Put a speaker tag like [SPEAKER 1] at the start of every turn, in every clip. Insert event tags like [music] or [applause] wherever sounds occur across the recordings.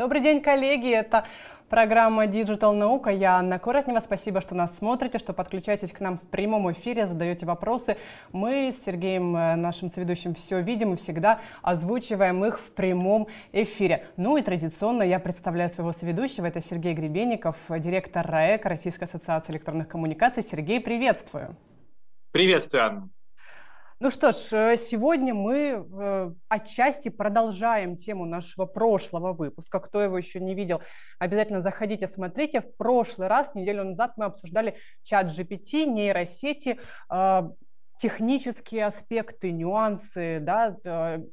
[SPEAKER 1] Добрый день, коллеги! Это программа Digital Наука. Я Анна Коротнева. Спасибо, что нас смотрите, что подключаетесь к нам в прямом эфире, задаете вопросы. Мы с Сергеем, э, нашим соведущим, все видим и всегда озвучиваем их в прямом эфире. Ну и традиционно я представляю своего соведущего. Это Сергей Гребенников, директор РАЭК, Российской ассоциации электронных коммуникаций. Сергей, приветствую.
[SPEAKER 2] Приветствую, Анна.
[SPEAKER 1] Ну что ж, э, сегодня мы э, отчасти продолжаем тему нашего прошлого выпуска. Кто его еще не видел, обязательно заходите, смотрите. В прошлый раз, неделю назад, мы обсуждали чат GPT, нейросети, э, технические аспекты, нюансы да,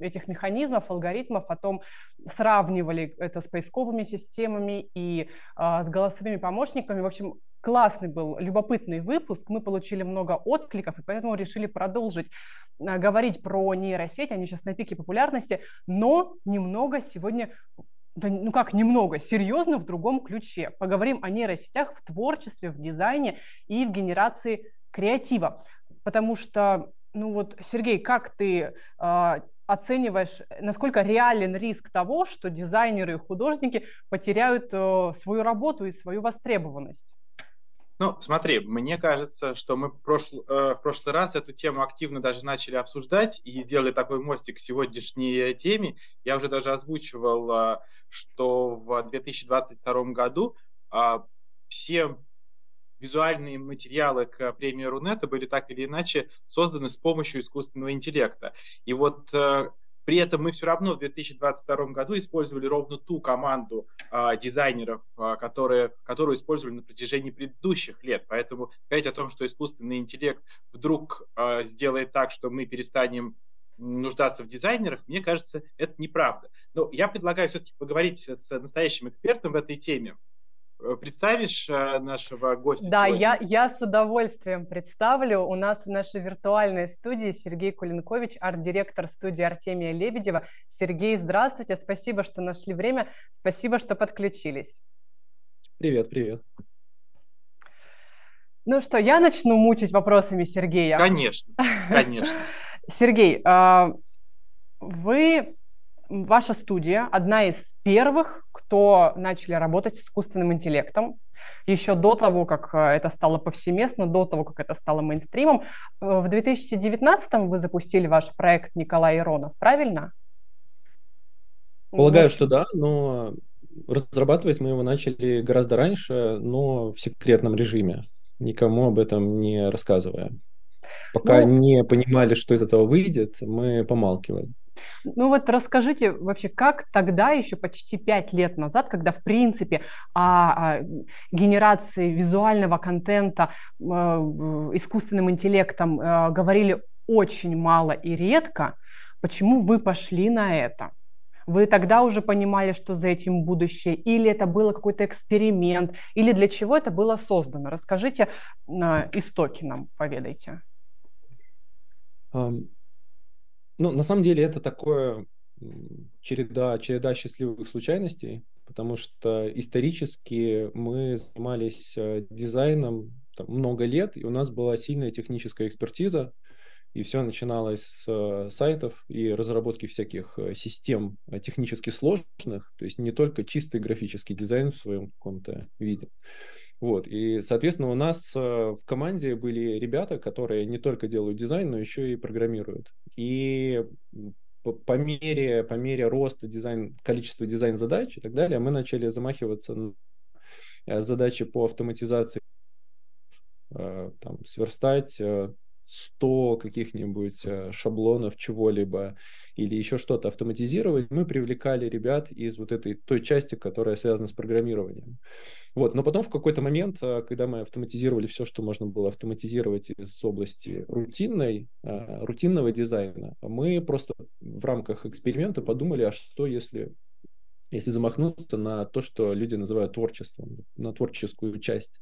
[SPEAKER 1] этих механизмов, алгоритмов, о том, сравнивали это с поисковыми системами и с голосовыми помощниками. В общем, классный был, любопытный выпуск, мы получили много откликов, и поэтому решили продолжить а, говорить про нейросети, они сейчас на пике популярности, но немного сегодня да, ну как немного, серьезно в другом ключе. Поговорим о нейросетях в творчестве, в дизайне и в генерации креатива. Потому что, ну вот, Сергей, как ты э, оцениваешь, насколько реален риск того, что дизайнеры и художники потеряют э, свою работу и свою востребованность?
[SPEAKER 2] Ну, смотри, мне кажется, что мы в, прошлый, э, в прошлый раз эту тему активно даже начали обсуждать и сделали такой мостик к сегодняшней теме. Я уже даже озвучивал, э, что в 2022 году э, все визуальные материалы к премии Рунета были так или иначе созданы с помощью искусственного интеллекта. И вот э, при этом мы все равно в 2022 году использовали ровно ту команду э, дизайнеров, э, которые, которую использовали на протяжении предыдущих лет. Поэтому говорить о том, что искусственный интеллект вдруг э, сделает так, что мы перестанем нуждаться в дизайнерах, мне кажется, это неправда. Но я предлагаю все-таки поговорить с настоящим экспертом в этой теме. Э, представишь э, нашего гостя?
[SPEAKER 1] Да, я, я с удовольствием представлю. У нас в нашей виртуальной студии Сергей Кулинкович, арт-директор студии Артемия Лебедева. Сергей, здравствуйте, спасибо, что нашли время, спасибо, что подключились.
[SPEAKER 3] Привет, привет.
[SPEAKER 1] Ну что, я начну мучить вопросами Сергея?
[SPEAKER 2] Конечно, конечно. [laughs]
[SPEAKER 1] Сергей, а, вы ваша студия одна из первых, кто начали работать с искусственным интеллектом. Еще до того, как э, это стало повсеместно, до того, как это стало мейнстримом. Э, в 2019 вы запустили ваш проект Николай Иронов, правильно?
[SPEAKER 3] Полагаю, вот. что да, но разрабатывать мы его начали гораздо раньше, но в секретном режиме, никому об этом не рассказывая. Пока ну, не понимали, что из этого выйдет, мы помалкивали.
[SPEAKER 1] Ну вот расскажите вообще, как тогда, еще почти пять лет назад, когда в принципе о, о генерации визуального контента э, искусственным интеллектом э, говорили очень мало и редко, почему вы пошли на это? Вы тогда уже понимали, что за этим будущее, или это было какой-то эксперимент, или для чего это было создано? Расскажите э, истоки нам, поведайте.
[SPEAKER 3] Ну, на самом деле это такое череда, череда счастливых случайностей, потому что исторически мы занимались э, дизайном там, много лет, и у нас была сильная техническая экспертиза, и все начиналось с э, сайтов и разработки всяких э, систем технически сложных, то есть не только чистый графический дизайн в своем каком-то виде. Вот, и, соответственно, у нас э, в команде были ребята, которые не только делают дизайн, но еще и программируют. И по, мере, по мере роста дизайн, количества дизайн-задач и так далее, мы начали замахиваться на э, задачи по автоматизации, э, там, сверстать 100 каких-нибудь шаблонов чего-либо или еще что-то автоматизировать, мы привлекали ребят из вот этой той части, которая связана с программированием. Вот, но потом в какой-то момент, а, когда мы автоматизировали все, что можно было автоматизировать из области рутинной, а, рутинного дизайна, мы просто в рамках эксперимента подумали, а что если если замахнуться на то, что люди называют творчеством, на творческую часть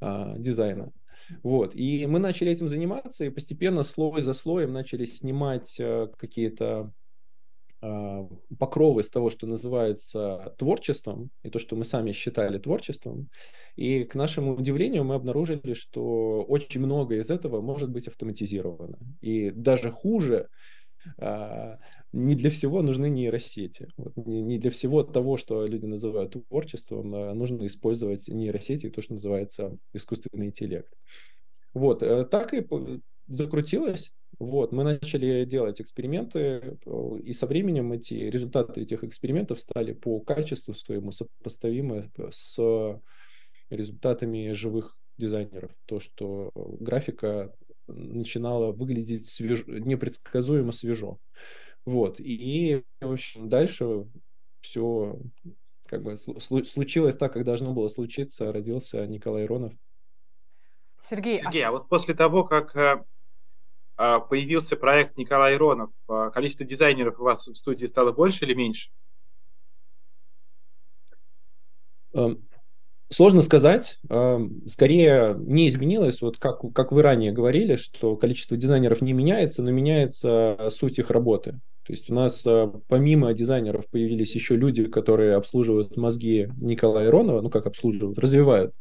[SPEAKER 3] а, дизайна. Вот. И мы начали этим заниматься, и постепенно слой за слоем начали снимать а, какие-то а, покровы из того, что называется творчеством, и то, что мы сами считали творчеством. И к нашему удивлению мы обнаружили, что очень много из этого может быть автоматизировано. И даже хуже, не для всего нужны нейросети. Вот не, не для всего того, что люди называют творчеством, а нужно использовать нейросети, то, что называется искусственный интеллект. Вот, э, так и закрутилось. Вот, мы начали делать эксперименты, э, и со временем эти результаты этих экспериментов стали по качеству своему сопоставимы с результатами живых дизайнеров. То, что графика начинала выглядеть свеж... непредсказуемо свежо. Вот. И, в общем, дальше все как бы случилось так, как должно было случиться. Родился Николай Ронов.
[SPEAKER 2] Сергей, Сергей а, а вот после того, как э, а, появился проект Николай Ронов, а, количество дизайнеров у вас в студии стало больше или меньше?
[SPEAKER 3] Эм, Сложно сказать. Скорее не изменилось, вот как, как вы ранее говорили, что количество дизайнеров не меняется, но меняется суть их работы. То есть у нас а, помимо дизайнеров появились еще люди, которые обслуживают мозги Николая Иронова, ну как обслуживают, развивают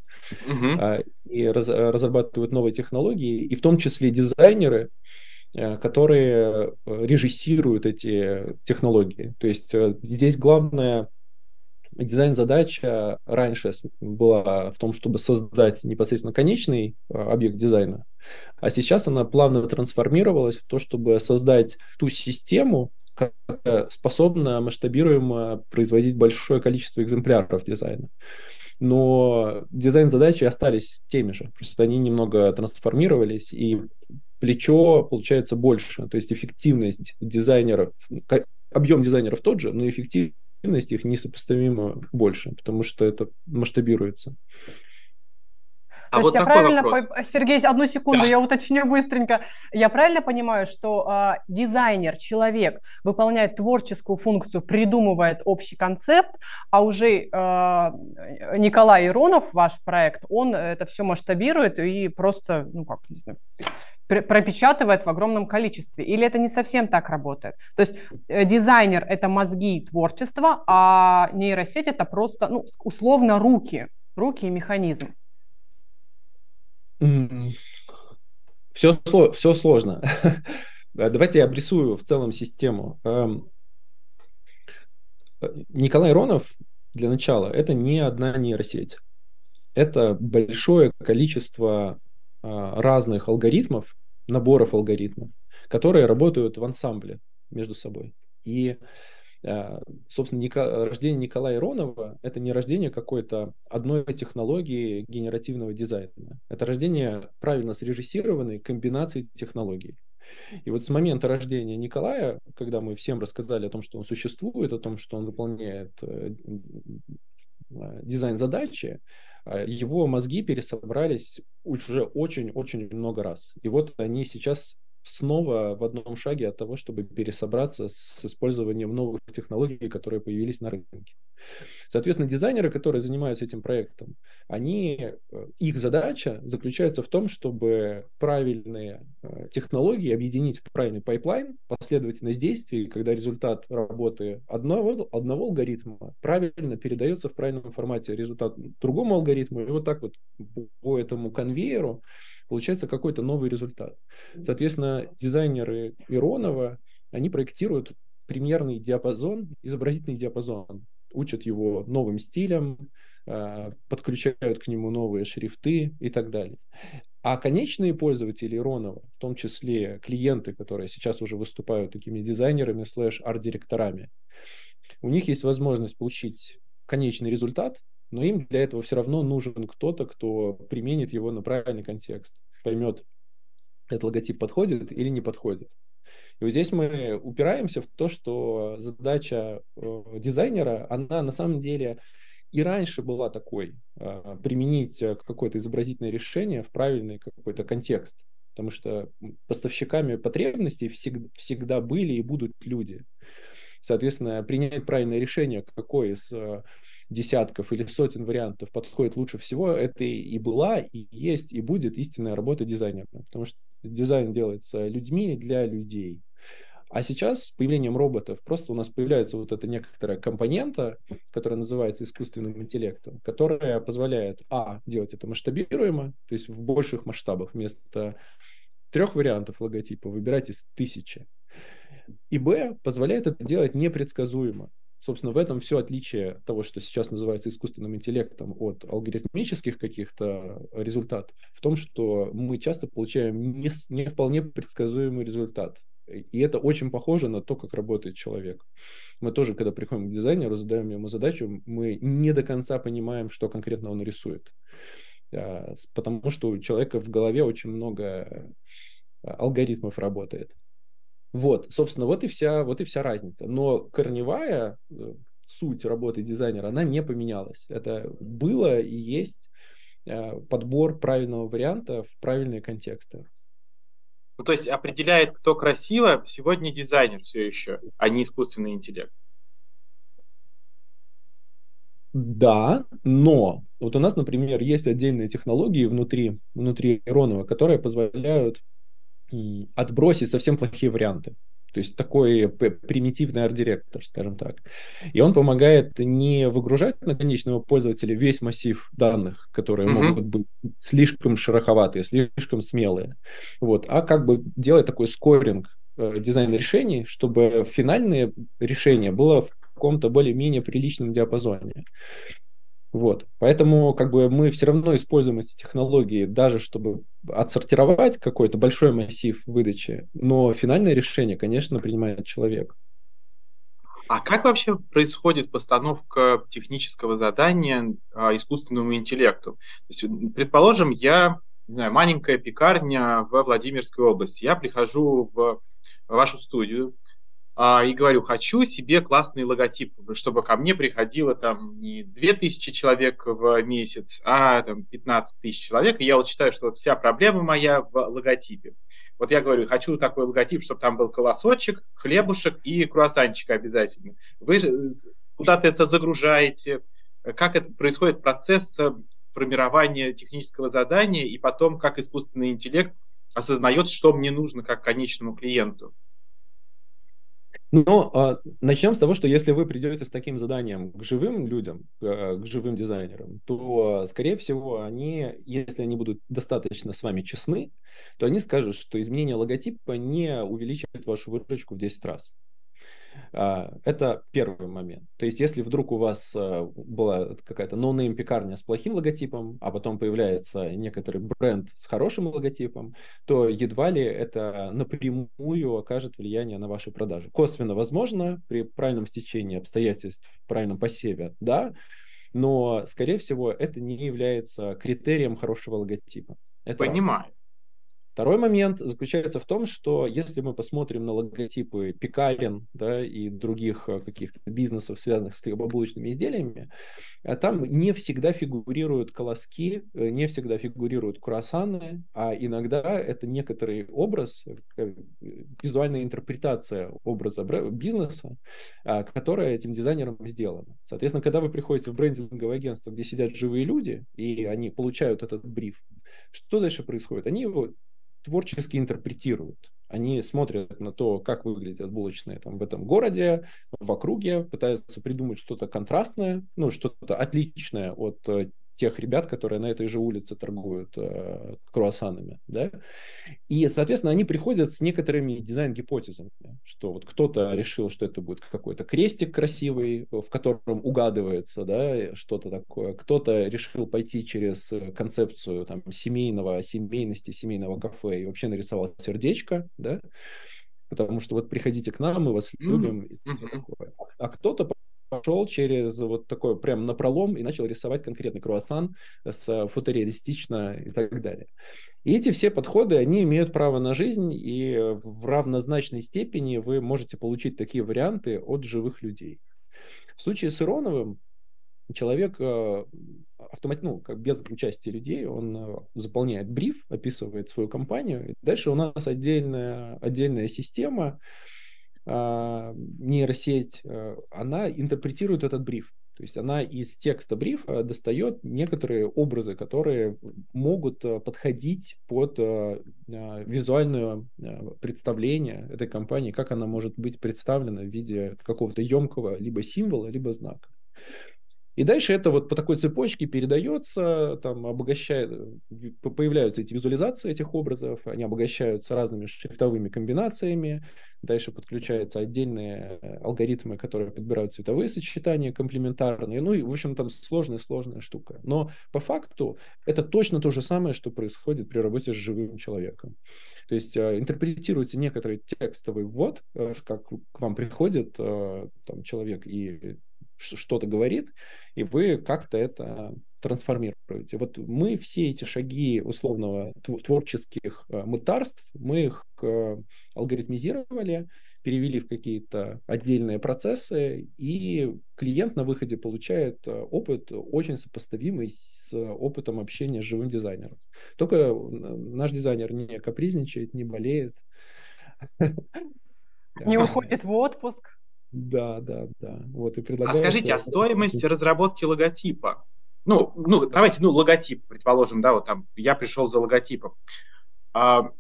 [SPEAKER 3] uh и раз, разрабатывают новые технологии, и в том числе дизайнеры, а, которые режиссируют эти технологии. То есть здесь главное дизайн-задача раньше была в том, чтобы создать непосредственно конечный а, объект дизайна, а сейчас она плавно трансформировалась в то, чтобы создать ту систему, которая способна масштабируемо производить большое количество экземпляров дизайна. Но дизайн-задачи остались теми же, просто они немного трансформировались, и плечо получается больше, то есть эффективность дизайнеров, объем дизайнеров тот же, но эффективность эффективность их несопоставимо больше, потому что это масштабируется.
[SPEAKER 1] А То вот есть я правильно, вопрос. Сергей, одну секунду, да. я уточню быстренько. Я правильно понимаю, что э, дизайнер, человек выполняет творческую функцию, придумывает общий концепт, а уже э, Николай Иронов, ваш проект, он это все масштабирует и просто, ну как, не знаю, пропечатывает в огромном количестве. Или это не совсем так работает? То есть э, дизайнер – это мозги творчества, а нейросеть – это просто, ну, условно, руки, руки и механизм.
[SPEAKER 3] Все, все сложно. [laughs] Давайте я обрисую в целом систему. Эм, Николай Ронов, для начала, это не одна нейросеть. Это большое количество а, разных алгоритмов, наборов алгоритмов, которые работают в ансамбле между собой. И, а, собственно, рождение Николая Иронова – это не рождение какой-то одной технологии генеративного дизайна. Это рождение правильно срежиссированной комбинации технологий. И вот с момента рождения Николая, когда мы всем рассказали о том, что он существует, о том, что он выполняет э, дизайн-задачи, а, его мозги пересобрались уже очень-очень много раз. И вот они сейчас снова в одном шаге от того, чтобы пересобраться с использованием новых технологий, которые появились на рынке. Соответственно, дизайнеры, которые занимаются этим проектом, они, э, их задача заключается в том, чтобы правильные э, технологии объединить в правильный pipeline, последовательность действий, когда результат работы одного, одного алгоритма правильно передается в правильном формате результат другому алгоритму, и вот так вот по этому конвейеру получается какой-то новый результат. Соответственно, дизайнеры Иронова, они проектируют примерный диапазон, изобразительный диапазон, учат его новым стилям, а, подключают к нему новые шрифты и так далее. А конечные пользователи Иронова, в том числе клиенты, которые сейчас уже выступают такими дизайнерами слэш арт-директорами, у них есть возможность получить конечный результат, но им для этого все равно нужен кто-то, кто применит его на правильный контекст, поймет, этот логотип подходит или не подходит. И вот здесь мы упираемся в то, что задача э, дизайнера, она на самом деле и раньше была такой, э, применить какое-то изобразительное решение в правильный какой-то контекст. Потому что поставщиками потребностей всегда, всегда были и будут люди. Соответственно, принять правильное решение, какое из э, десятков или сотен вариантов подходит лучше всего, это и была, и есть, и будет истинная работа дизайнера. Потому что дизайн делается людьми для людей. А сейчас с появлением роботов просто у нас появляется вот эта некоторая компонента, которая называется искусственным интеллектом, которая позволяет, а, делать это масштабируемо, то есть в больших масштабах, вместо трех вариантов логотипа выбирать из тысячи. И Б, позволяет это делать непредсказуемо. Собственно, в этом все отличие того, что сейчас называется искусственным интеллектом от алгоритмических каких-то результатов, в том, что мы часто получаем не, не вполне предсказуемый результат. И это очень похоже на то, как работает человек. Мы тоже, когда приходим к дизайнеру, задаем ему задачу, мы не до конца понимаем, что конкретно он рисует. А, потому что у человека в голове очень много а, алгоритмов работает. Вот, собственно, вот и вся, вот и вся разница. Но корневая э, суть работы дизайнера, она не поменялась. Это было и есть э, подбор правильного варианта в правильные контексты.
[SPEAKER 2] Ну, то есть определяет, кто красиво, сегодня дизайнер все еще, а не искусственный интеллект.
[SPEAKER 3] Да, но вот у нас, например, есть отдельные технологии внутри, внутри Иронова, которые позволяют отбросить совсем плохие варианты. То есть такой примитивный арт-директор, скажем так. И он помогает не выгружать на конечного пользователя весь массив данных, которые mm-hmm. могут быть слишком шероховатые, слишком смелые, вот, а как бы делать такой скоринг э, дизайна решений, чтобы финальное решение было в каком-то более-менее приличном диапазоне. Вот. Поэтому как бы мы все равно используем эти технологии даже чтобы отсортировать какой-то большой массив выдачи, но финальное решение, конечно, принимает человек.
[SPEAKER 2] А как вообще происходит постановка технического задания а, искусственному интеллекту? То есть, предположим, я не знаю, маленькая пекарня в Владимирской области. Я прихожу в вашу студию, и говорю, хочу себе классный логотип, чтобы ко мне приходило там не 2000 человек в месяц, а там 15 тысяч человек. И я вот считаю, что вот вся проблема моя в логотипе. Вот я говорю, хочу такой логотип, чтобы там был колосочек, хлебушек и круассанчик обязательно. Вы куда-то это загружаете, как это происходит процесс формирования технического задания, и потом как искусственный интеллект осознает, что мне нужно как конечному клиенту.
[SPEAKER 3] Но а, начнем с того, что если вы придете с таким заданием к живым людям, к, к живым дизайнерам, то, скорее всего, они, если они будут достаточно с вами честны, то они скажут, что изменение логотипа не увеличивает вашу выручку в 10 раз. А, это первый момент. То есть, если вдруг у вас а, была какая-то no-name пекарня с плохим логотипом, а потом появляется некоторый бренд с хорошим логотипом, то едва ли это напрямую окажет влияние на ваши продажи. Косвенно возможно, при правильном стечении обстоятельств, правильном посеве, да, но, скорее всего, это не является критерием хорошего логотипа. Это
[SPEAKER 2] Понимаю.
[SPEAKER 3] Второй момент заключается в том, что если мы посмотрим на логотипы пекарен да, и других э, каких-то бизнесов, связанных с хлебобулочными изделиями, э, там не всегда фигурируют колоски, э, не всегда фигурируют круассаны, а иногда это некоторый образ, визуальная интерпретация образа бизнеса, которая этим дизайнером сделана. Соответственно, когда вы приходите в брендинговое агентство, где сидят живые люди, и они получают этот бриф, что дальше происходит? Они его творчески интерпретируют. Они смотрят на то, как выглядят булочные там, в этом городе, в округе, пытаются придумать что-то контрастное, ну, что-то отличное от э, тех ребят, которые на этой же улице торгуют э, круассанами, да, и, соответственно, они приходят с некоторыми дизайн-гипотезами, что вот кто-то решил, что это будет какой-то крестик красивый, в котором угадывается, да, что-то такое, кто-то решил пойти через концепцию там семейного, семейности, семейного кафе и вообще нарисовал сердечко, да, потому что вот приходите к нам, мы вас любим, mm-hmm. а кто-то пошел через вот такой прям напролом и начал рисовать конкретный круассан с фотореалистично и так далее. И эти все подходы, они имеют право на жизнь, и в равнозначной степени вы можете получить такие варианты от живых людей. В случае с Ироновым человек э, автомат, ну, как без участия людей, он э, заполняет бриф, описывает свою компанию. И дальше у нас отдельная, отдельная система, нейросеть, э, она интерпретирует этот бриф. То есть она из текста брифа достает некоторые образы, которые могут э, подходить под э, визуальное представление этой компании, как она может быть представлена в виде какого-то емкого либо символа, либо знака. И дальше это вот по такой цепочке передается, там обогащает, появляются эти визуализации этих образов, они обогащаются разными шрифтовыми комбинациями, дальше подключаются отдельные алгоритмы, которые подбирают цветовые сочетания комплементарные, ну и, в общем, там сложная-сложная штука. Но по факту это точно то же самое, что происходит при работе с живым человеком. То есть э, интерпретируете некоторый текстовый ввод, э, как к вам приходит э, там, человек и что-то говорит, и вы как-то это трансформируете. Вот мы все эти шаги условного творческих э, мытарств, мы их э, алгоритмизировали, перевели в какие-то отдельные процессы, и клиент на выходе получает э, опыт очень сопоставимый с опытом общения с живым дизайнером. Только наш дизайнер не капризничает, не болеет.
[SPEAKER 1] Не уходит в отпуск.
[SPEAKER 3] Да, да, да. Вот и
[SPEAKER 2] А скажите, а стоимость разработки логотипа? Ну, ну, давайте, ну, логотип, предположим, да, вот там я пришел за логотипом. А,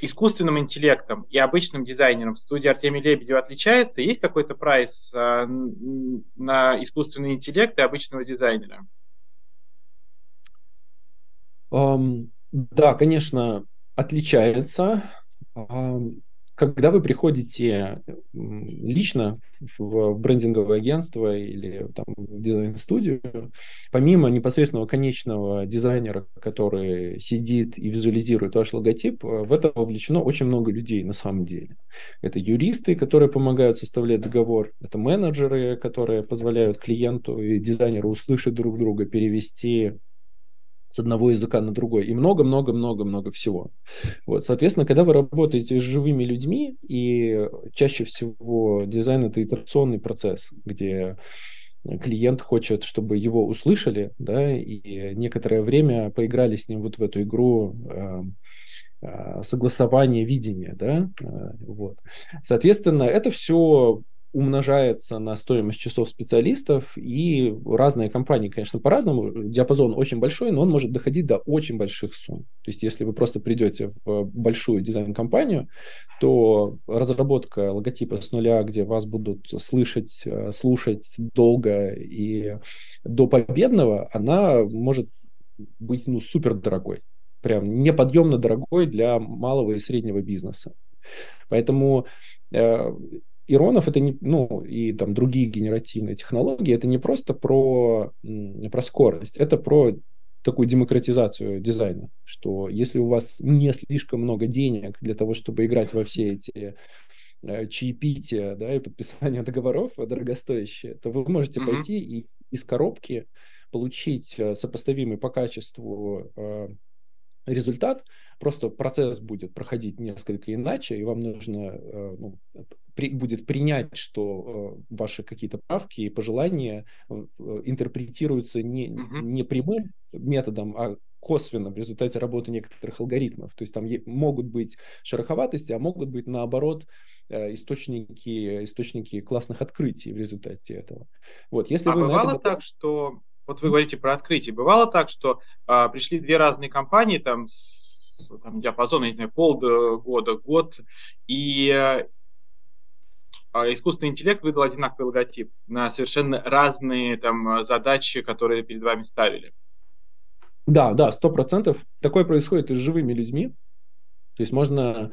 [SPEAKER 2] искусственным интеллектом и обычным дизайнером в студии Артемия Лебедева отличается? Есть какой-то прайс а, на искусственный интеллект и обычного дизайнера?
[SPEAKER 3] Um, да, конечно, отличается. Um, когда вы приходите лично в брендинговое агентство или там, в дизайн-студию, помимо непосредственного конечного дизайнера, который сидит и визуализирует ваш логотип, в это вовлечено очень много людей на самом деле. Это юристы, которые помогают составлять договор, это менеджеры, которые позволяют клиенту и дизайнеру услышать друг друга, перевести с одного языка на другой и много-много-много-много всего. Вот, соответственно, когда вы работаете с живыми людьми, и чаще всего дизайн это итерационный процесс, где клиент хочет, чтобы его услышали, да, и некоторое время поиграли с ним вот в эту игру э, э, согласования видения, да, э, вот. Соответственно, это все умножается на стоимость часов специалистов, и разные компании, конечно, по-разному. Диапазон очень большой, но он может доходить до очень больших сумм. То есть, если вы просто придете в большую дизайн-компанию, то разработка логотипа с нуля, где вас будут слышать, э, слушать долго и до победного, она может быть ну, супер дорогой. Прям неподъемно дорогой для малого и среднего бизнеса. Поэтому э, Иронов это не, ну, и там другие генеративные технологии, это не просто про, про скорость, это про такую демократизацию дизайна, что если у вас не слишком много денег для того, чтобы играть во все эти э, чаепития да, и подписание [laughs] договоров дорогостоящие, то вы можете mm-hmm. пойти и из коробки получить э, сопоставимый по качеству э, результат, просто процесс будет проходить несколько иначе, и вам нужно э, ну, при, будет принять, что э, ваши какие-то правки и пожелания э, интерпретируются не, не прямым методом, а косвенно в результате работы некоторых алгоритмов. То есть там могут быть шероховатости, а могут быть наоборот источники, источники классных открытий в результате этого. Вот,
[SPEAKER 2] если а вы бывало это... так, что вот вы говорите про открытие. Бывало так, что а, пришли две разные компании там с там, диапазона, не знаю, полгода, год, и а, искусственный интеллект выдал одинаковый логотип на совершенно разные там задачи, которые перед вами ставили.
[SPEAKER 3] Да, да, сто процентов. Такое происходит и с живыми людьми. То есть можно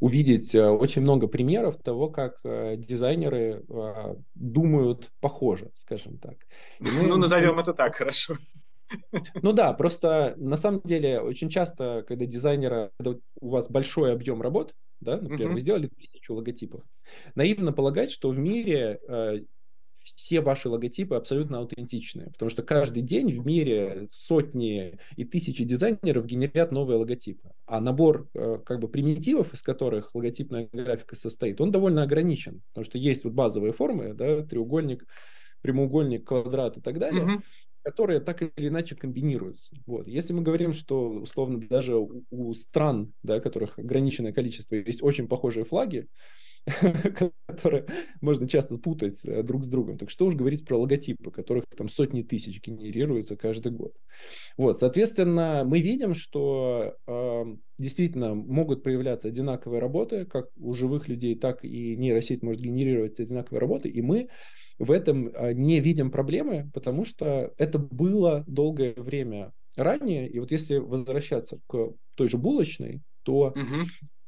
[SPEAKER 3] увидеть э, очень много примеров того, как э, дизайнеры э, думают похоже, скажем так.
[SPEAKER 2] мы... Ну, назовем это так, хорошо. [laughs]
[SPEAKER 3] Ну да, просто на самом деле очень часто, когда дизайнера, когда у вас большой объем работ, да, например, uh-huh. вы сделали тысячу логотипов, наивно полагать, что в мире все ваши логотипы абсолютно аутентичные, потому что каждый день в мире сотни и тысячи дизайнеров генерят новые логотипы, а набор э, как бы примитивов, из которых логотипная графика состоит, он довольно ограничен, потому что есть вот базовые формы, да, треугольник, прямоугольник, квадрат и так далее, mm-hmm которые так или иначе комбинируются. Вот. Если мы говорим, что условно даже у, у стран, да, которых ограниченное количество, есть очень похожие флаги, [laughs] которые можно часто путать э, друг с другом. Так что уж говорить про логотипы, которых там сотни тысяч генерируются каждый год. Вот, соответственно, мы видим, что э, действительно могут появляться одинаковые работы, как у живых людей, так и нейросеть может генерировать одинаковые работы, и мы в этом а, не видим проблемы, потому что это было долгое время ранее, и вот если возвращаться к той же булочной, то угу.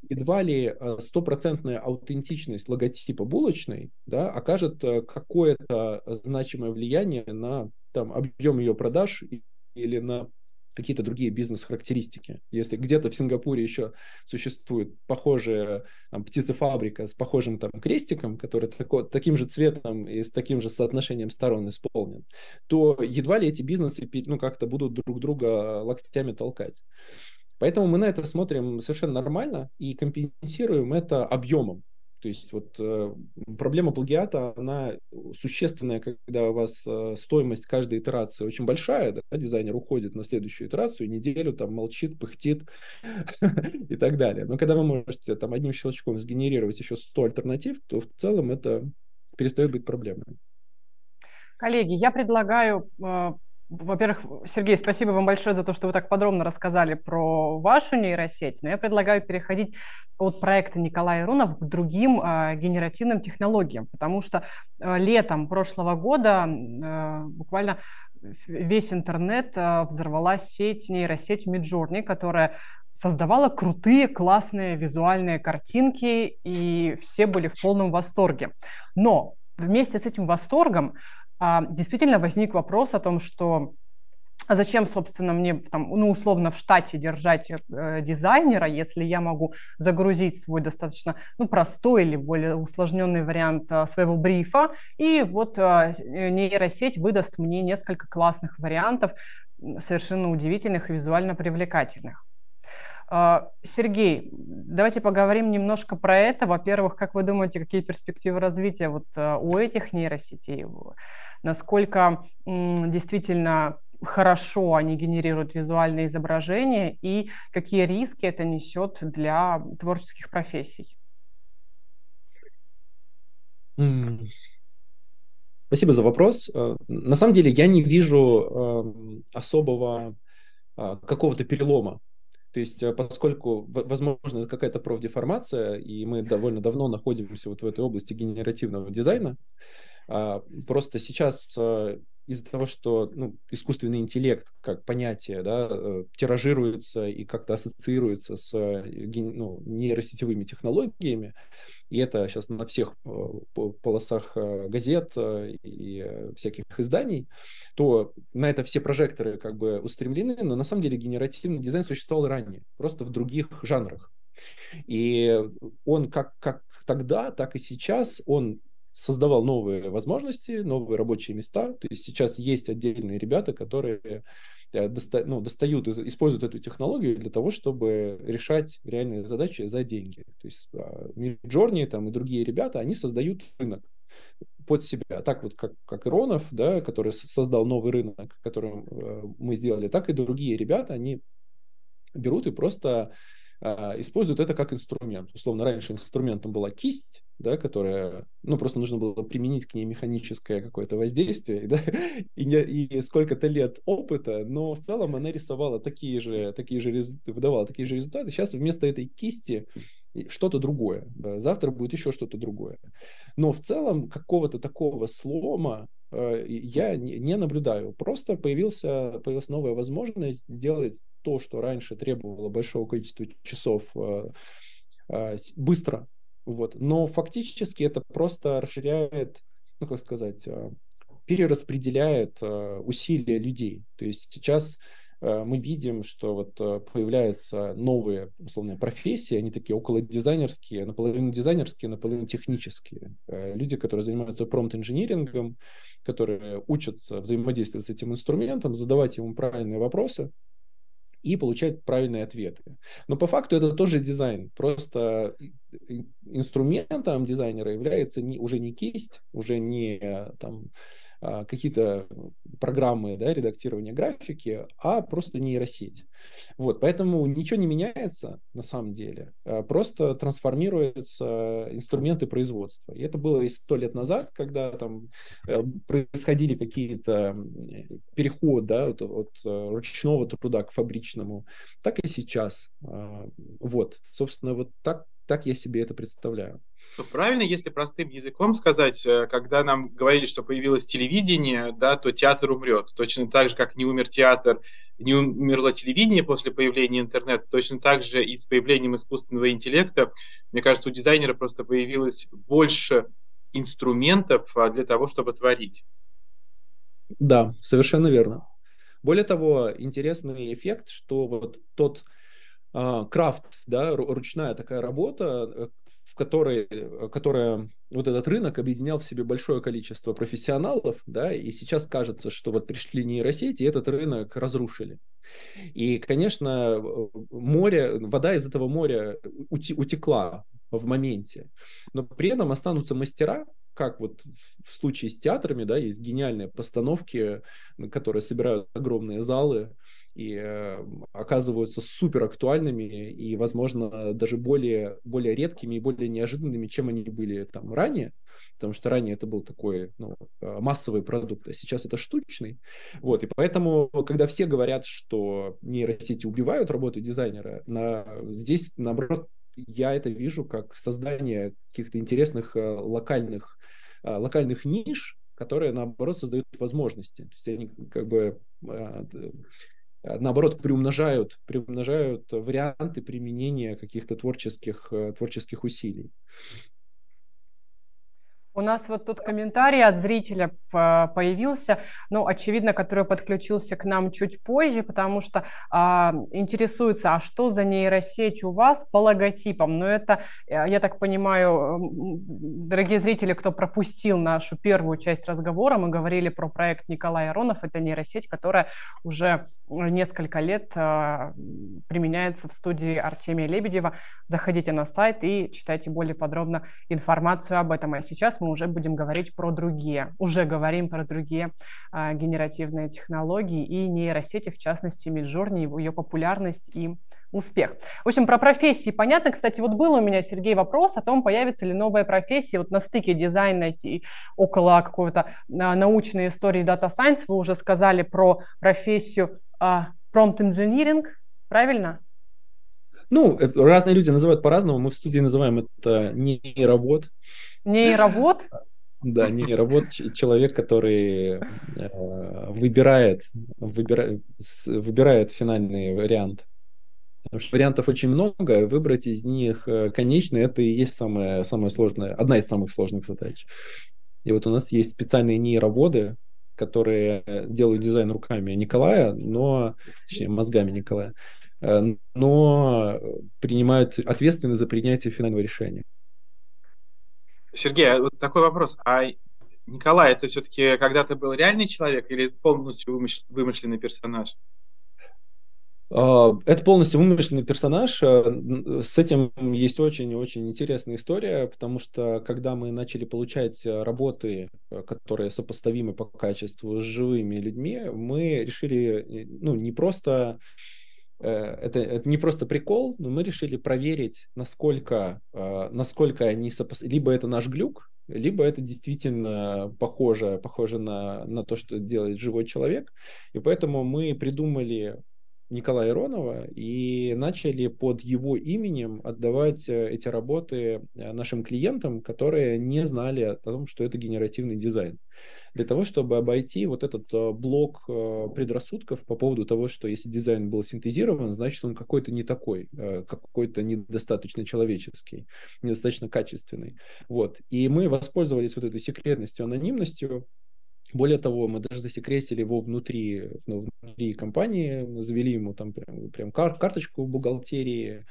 [SPEAKER 3] Едва ли а, стопроцентная аутентичность логотипа булочной да, окажет а, какое-то значимое влияние на там, объем ее продаж или на какие-то другие бизнес-характеристики. Если где-то в Сингапуре еще существует похожая там, птицефабрика с похожим там крестиком, который тако, таким же цветом и с таким же соотношением сторон исполнен, то едва ли эти бизнесы ну, как-то будут друг друга локтями толкать. Поэтому мы на это смотрим совершенно нормально и компенсируем это объемом. То есть вот э, проблема плагиата, она существенная, когда у вас э, стоимость каждой итерации очень большая, да, дизайнер уходит на следующую итерацию, неделю там молчит, пыхтит [laughs] и так далее. Но когда вы можете там одним щелчком сгенерировать еще 100 альтернатив, то в целом это перестает быть проблемой.
[SPEAKER 1] Коллеги, я предлагаю э, во-первых, Сергей, спасибо вам большое за то, что вы так подробно рассказали про вашу нейросеть. Но я предлагаю переходить от проекта Николая Рунов к другим э, генеративным технологиям, потому что э, летом прошлого года э, буквально весь интернет э, взорвала сеть, нейросеть Midjourney, которая создавала крутые, классные визуальные картинки, и все были в полном восторге. Но вместе с этим восторгом действительно возник вопрос о том, что а зачем, собственно, мне там, ну, условно в штате держать э, дизайнера, если я могу загрузить свой достаточно ну, простой или более усложненный вариант э, своего брифа, и вот э, нейросеть выдаст мне несколько классных вариантов, совершенно удивительных и визуально привлекательных. А, Сергей, давайте поговорим немножко про это. Во-первых, как вы думаете, какие перспективы развития вот у этих нейросетей? Насколько действительно хорошо они генерируют визуальные изображения и какие риски это несет для творческих профессий.
[SPEAKER 3] Спасибо за вопрос. Э, на самом деле я не вижу эм, особого а, какого-то перелома. То есть, э, поскольку, возможно, какая-то профдеформация, и мы довольно давно находимся вот в этой области генеративного дизайна, просто сейчас а, из-за того, что ну, искусственный интеллект как понятие да, э, тиражируется и как-то ассоциируется с э, ну, нейросетевыми технологиями, и это сейчас на всех э, полосах газет и всяких изданий, то на это все прожекторы как бы устремлены, но на самом деле генеративный дизайн существовал ранее, просто в других жанрах. И он как, как тогда, так и сейчас, он создавал новые возможности, новые рабочие места. То есть сейчас есть отдельные ребята, которые э, доста, ну, достают, используют эту технологию для того, чтобы решать реальные задачи за деньги. То есть Midjourney там, и другие ребята, они создают рынок под себя. Так вот, как, как Иронов, да, который создал новый рынок, который э, мы сделали, так и другие ребята, они берут и просто а, используют это как инструмент. Условно, раньше инструментом была кисть, да, которая, ну, просто нужно было применить к ней механическое какое-то воздействие, [laughs] да, и, не, и сколько-то лет опыта, но в целом она рисовала такие же, такие же результаты, выдавала такие же результаты. Сейчас вместо этой кисти что-то другое. Да, завтра будет еще что-то другое. Но в целом какого-то такого слома э, я не наблюдаю. Просто появился, появилась новая возможность делать то, что раньше требовало большого количества часов э, э, быстро. Вот. Но фактически это просто расширяет, ну как сказать, э, перераспределяет усилия людей. То есть сейчас мы видим, что вот появляются новые условные профессии, они такие около дизайнерские, наполовину дизайнерские, наполовину технические. Люди, которые занимаются промпт-инжинирингом, которые учатся взаимодействовать с этим инструментом, задавать ему правильные вопросы, и получать правильные ответы. Но по факту это тоже дизайн. Просто инструментом дизайнера является не, уже не кисть, уже не там, а, какие-то программы да, редактирования графики, а просто нейросеть. Вот, поэтому ничего не меняется на самом деле, а просто трансформируются инструменты производства. И это было и сто лет назад, когда там э, происходили какие-то переход да, от, от э, ручного труда к фабричному, так и сейчас. А, вот, собственно, вот так, так я себе это представляю.
[SPEAKER 2] Ну, правильно, если простым языком сказать, э, когда нам говорили, что появилось телевидение, да, то театр умрет. Точно так же, как не умер театр, не умерло телевидение после появления интернета, точно так же и с появлением искусственного интеллекта, мне кажется, у дизайнера просто появилось больше инструментов а, для того, чтобы творить.
[SPEAKER 3] Да, совершенно верно. Более того, интересный эффект, что вот тот а, крафт, да, ручная такая работа, э, в которой, э, которая вот этот рынок объединял в себе большое количество профессионалов, да, и сейчас кажется, что вот пришли нейросети, и этот рынок разрушили. И, конечно, море, вода из этого моря утекла в моменте, но при этом останутся мастера, как вот в случае с театрами, да, есть гениальные постановки, которые собирают огромные залы и э, оказываются супер актуальными и, возможно, даже более, более редкими и более неожиданными, чем они были там ранее, потому что ранее это был такой ну, э, массовый продукт, а сейчас это штучный. Вот, и поэтому, когда все говорят, что нейросети убивают работу дизайнера, на, здесь, наоборот, я это вижу как создание каких-то интересных э, локальных а, локальных ниш, которые, наоборот, создают возможности. То есть они как бы наоборот, приумножают, приумножают варианты применения каких-то творческих, э, творческих усилий.
[SPEAKER 1] У нас вот тут комментарий от зрителя появился, ну, очевидно, который подключился к нам чуть позже, потому что а, интересуется, а что за нейросеть у вас по логотипам? Ну, это, э, я так понимаю, дорогие зрители, кто пропустил нашу первую часть разговора, мы говорили про проект Николая Аронов, это нейросеть, которая уже несколько лет а, применяется в студии Артемия Лебедева. Заходите на сайт и читайте более подробно информацию об этом. А сейчас мы уже будем говорить про другие, уже говорим про другие а, генеративные технологии и нейросети, в частности, Midjourney, ее популярность и успех. В общем, про профессии понятно. Кстати, вот был у меня, Сергей, вопрос о том, появится ли новая профессия вот на стыке дизайна и около какой-то а, научной истории Data Science. Вы уже сказали про профессию а, prompt engineering, правильно?
[SPEAKER 3] Ну, разные люди называют по-разному. Мы в студии называем это нейровод.
[SPEAKER 1] Нейровод?
[SPEAKER 3] Да, нейровод – человек, который э, выбирает, выбирает, выбирает финальный вариант. Потому что вариантов очень много, выбрать из них э, конечный – это и есть самая, самая сложная, одна из самых сложных задач. И вот у нас есть специальные нейроводы, которые делают дизайн руками Николая, но, точнее, мозгами Николая, но принимают ответственность за принятие финального решения.
[SPEAKER 2] Сергей, а вот такой вопрос. А Николай, это все-таки когда-то был реальный человек или полностью вымышленный персонаж?
[SPEAKER 3] А, это полностью вымышленный персонаж. Э, с этим есть очень-очень интересная история, потому что когда мы начали получать э, работы, э, которые сопоставимы по качеству с живыми людьми, мы решили ну, не просто это, это не просто прикол, но мы решили проверить, насколько, насколько они сопоставимы. Либо это наш глюк, либо это действительно похоже, похоже на, на то, что делает живой человек. И поэтому мы придумали Николая Иронова и начали под его именем отдавать э, эти работы э, нашим клиентам, которые не знали о том, что это генеративный дизайн. Для того, чтобы обойти вот этот э, блок предрассудков по поводу того, что если дизайн был синтезирован, значит он какой-то не такой, какой-то недостаточно человеческий, недостаточно качественный. Вот. И мы воспользовались вот этой секретностью, анонимностью, более того, мы даже засекретили его внутри, ну, внутри компании, завели ему там прям, прям кар карточку бухгалтерии,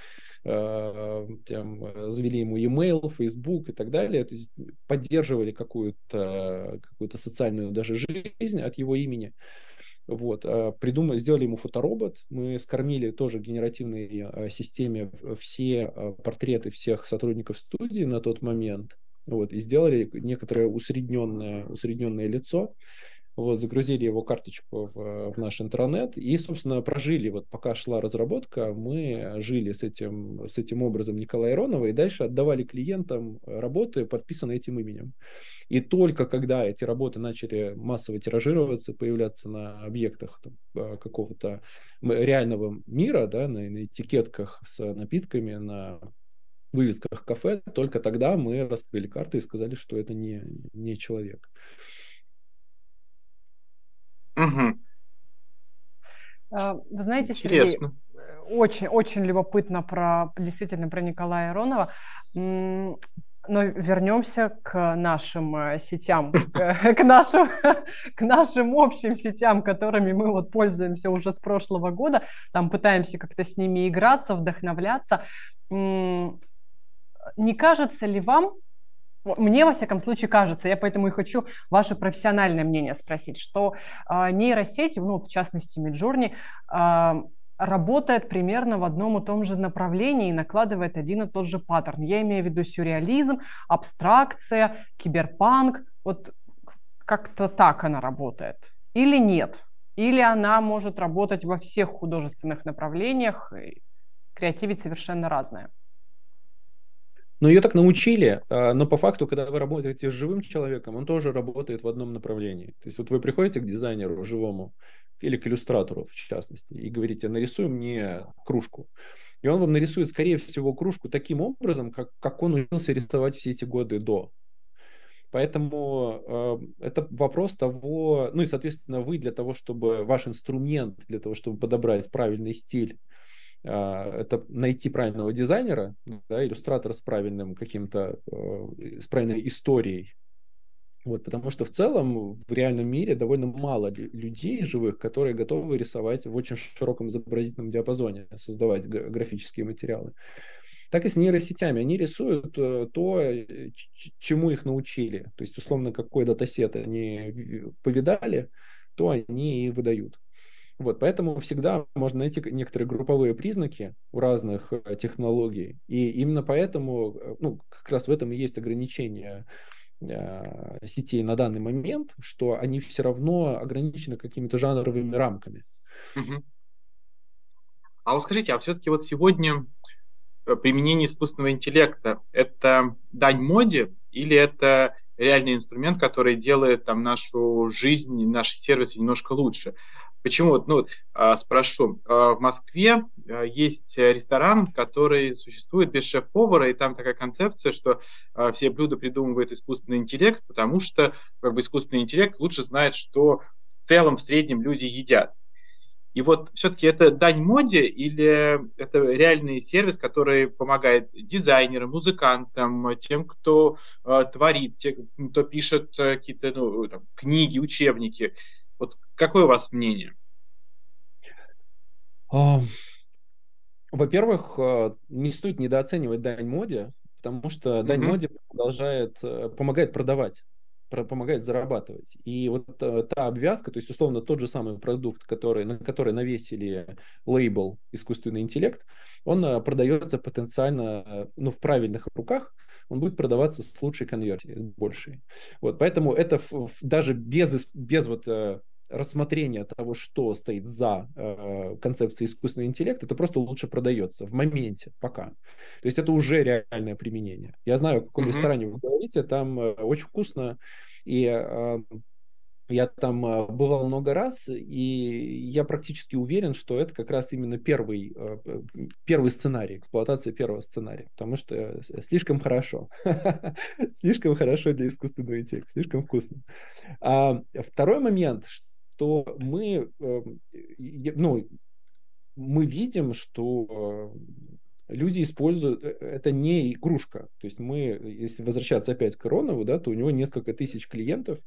[SPEAKER 3] э, там, завели ему e-mail, Facebook и так далее, то есть поддерживали какую-то какую социальную даже жизнь от его имени. Вот, а придумали, сделали ему фоторобот, мы скормили тоже генеративной э, системе все э, портреты всех сотрудников студии на тот момент, вот, и сделали некоторое усредненное, усредненное лицо, вот, загрузили его карточку в, в наш интернет и, собственно, прожили, вот пока шла разработка, мы жили с этим, с этим образом Николая Иронова и дальше отдавали клиентам работы, подписанные этим именем. И только когда эти работы начали массово тиражироваться, появляться на объектах а, какого-то реального мира, да, на, на этикетках с напитками, на вывесках кафе, только тогда мы раскрыли карты и сказали, что это не, не человек.
[SPEAKER 1] Угу. Вы знаете, Интересно. Сергей, очень, очень любопытно про, действительно, про Николая Иронова. Но вернемся к нашим э, сетям, [laughs] к нашим, [laughs] к нашим общим сетям, которыми мы вот пользуемся уже с прошлого года. Там пытаемся как-то с ними играться, вдохновляться. Не кажется ли вам, мне, во всяком случае, кажется, я поэтому и хочу ваше профессиональное мнение спросить, что э, нейросети, ну, в частности, Midjourney, э, работает примерно в одном и том же направлении и накладывает один и тот же паттерн. Я имею в виду сюрреализм, абстракция, киберпанк. Вот как-то так она работает. Или нет? Или она может работать во всех художественных направлениях, и креативить совершенно разное?
[SPEAKER 3] Но ее так научили, а, но по факту, когда вы работаете с живым человеком, он тоже работает в одном направлении. То есть вот вы приходите к дизайнеру живому или к иллюстратору, в частности, и говорите, нарисуй мне кружку. И он вам нарисует, скорее всего, кружку таким образом, как, как он учился рисовать все эти годы до. Поэтому э, это вопрос того, ну и, соответственно, вы для того, чтобы ваш инструмент, для того, чтобы подобрать правильный стиль, это найти правильного дизайнера, да, иллюстратора с правильным каким-то, э, с правильной историей. Вот, потому что в целом в реальном мире довольно мало людей живых, которые готовы рисовать в очень широком изобразительном диапазоне, создавать графические материалы. Так и с нейросетями. Они рисуют э, то, э, чему их научили. То есть, условно, какой датасет они повидали, то они и выдают. Вот, поэтому всегда можно найти некоторые групповые признаки у разных э, технологий. И именно поэтому, э, ну, как раз в этом и есть ограничение э, сетей на данный момент, что они все равно ограничены какими-то жанровыми рамками. Угу.
[SPEAKER 2] А вот скажите, а все-таки вот сегодня применение искусственного интеллекта – это дань моде или это реальный инструмент, который делает там нашу жизнь, наши сервисы немножко лучше? Почему? Ну, а, спрошу. А, в Москве а, есть ресторан, который существует без шеф-повара, и там такая концепция, что все блюда придумывает искусственный интеллект, потому что как бы, искусственный интеллект лучше знает, что в целом в среднем люди едят. И вот все-таки это дань моде или это реальный сервис, который помогает дизайнерам, музыкантам, тем, кто э, творит, тем, кто пишет э, какие-то ну, там, книги, учебники. Вот какое у вас мнение?
[SPEAKER 3] Во-первых, а, не стоит недооценивать дань моде, потому что дань mm-hmm. моде продолжает, э, помогает продавать помогает зарабатывать. И вот э, та обвязка, то есть условно тот же самый продукт, который, на который навесили лейбл искусственный интеллект, он э, продается потенциально ну, в правильных руках, он будет продаваться с лучшей конверсией, с большей. Вот, поэтому это даже без, без вот рассмотрение того, что стоит за э, концепцией искусственного интеллекта, это просто лучше продается в моменте, пока. То есть это уже реальное применение. Я знаю, о каком mm-hmm. ресторане вы говорите, там э, очень вкусно, и э, я там э, бывал много раз, и я практически уверен, что это как раз именно первый, э, первый сценарий, эксплуатация первого сценария, потому что э, слишком хорошо. [laughs] слишком хорошо для искусственного интеллекта, слишком вкусно. А второй момент, что мы, эм, ну, мы видим, что э, люди используют, э, это не игрушка. То есть мы, если возвращаться опять к Ронову, да, то у него несколько тысяч клиентов,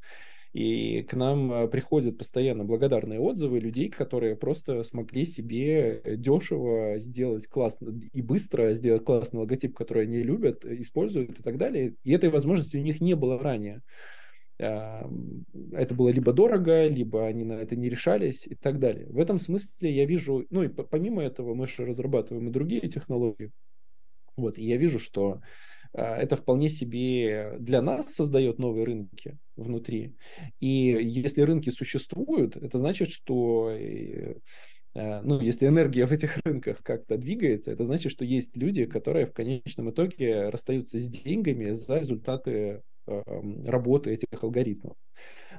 [SPEAKER 3] и к нам э, приходят постоянно благодарные отзывы людей, которые просто смогли себе дешево сделать классно и быстро сделать классный логотип, который они любят, используют и так далее. И этой возможности у них не было ранее это было либо дорого, либо они на это не решались и так далее. В этом смысле я вижу, ну и помимо этого мы же разрабатываем и другие технологии. Вот, и я вижу, что это вполне себе для нас создает новые рынки внутри. И если рынки существуют, это значит, что ну, если энергия в этих рынках как-то двигается, это значит, что есть люди, которые в конечном итоге расстаются с деньгами за результаты работы этих алгоритмов.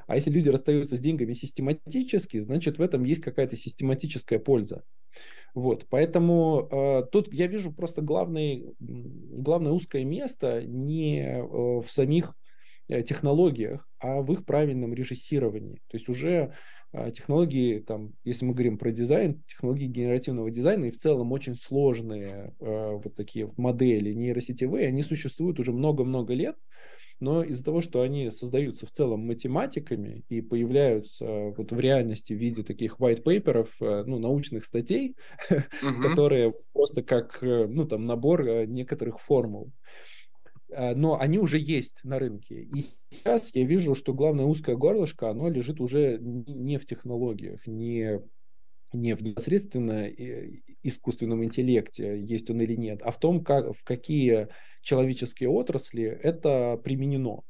[SPEAKER 3] А если люди расстаются с деньгами систематически, значит в этом есть какая-то систематическая польза. Вот, поэтому э, тут я вижу просто главный, главное узкое место не э, в самих э, технологиях, а в их правильном режиссировании. То есть уже э, технологии, там, если мы говорим про дизайн, технологии генеративного дизайна и в целом очень сложные э, вот такие модели нейросетевые, они существуют уже много-много лет, но из-за того, что они создаются в целом математиками и появляются вот в реальности в виде таких white paperов, э, ну, научных статей, [laughs] uh-huh. которые просто как, э, ну, там, набор э, некоторых формул но они уже есть на рынке. И сейчас я вижу, что главное узкое горлышко, оно лежит уже не в технологиях, не не в непосредственно искусственном интеллекте, есть он или нет, а в том, как, в какие человеческие отрасли это применено.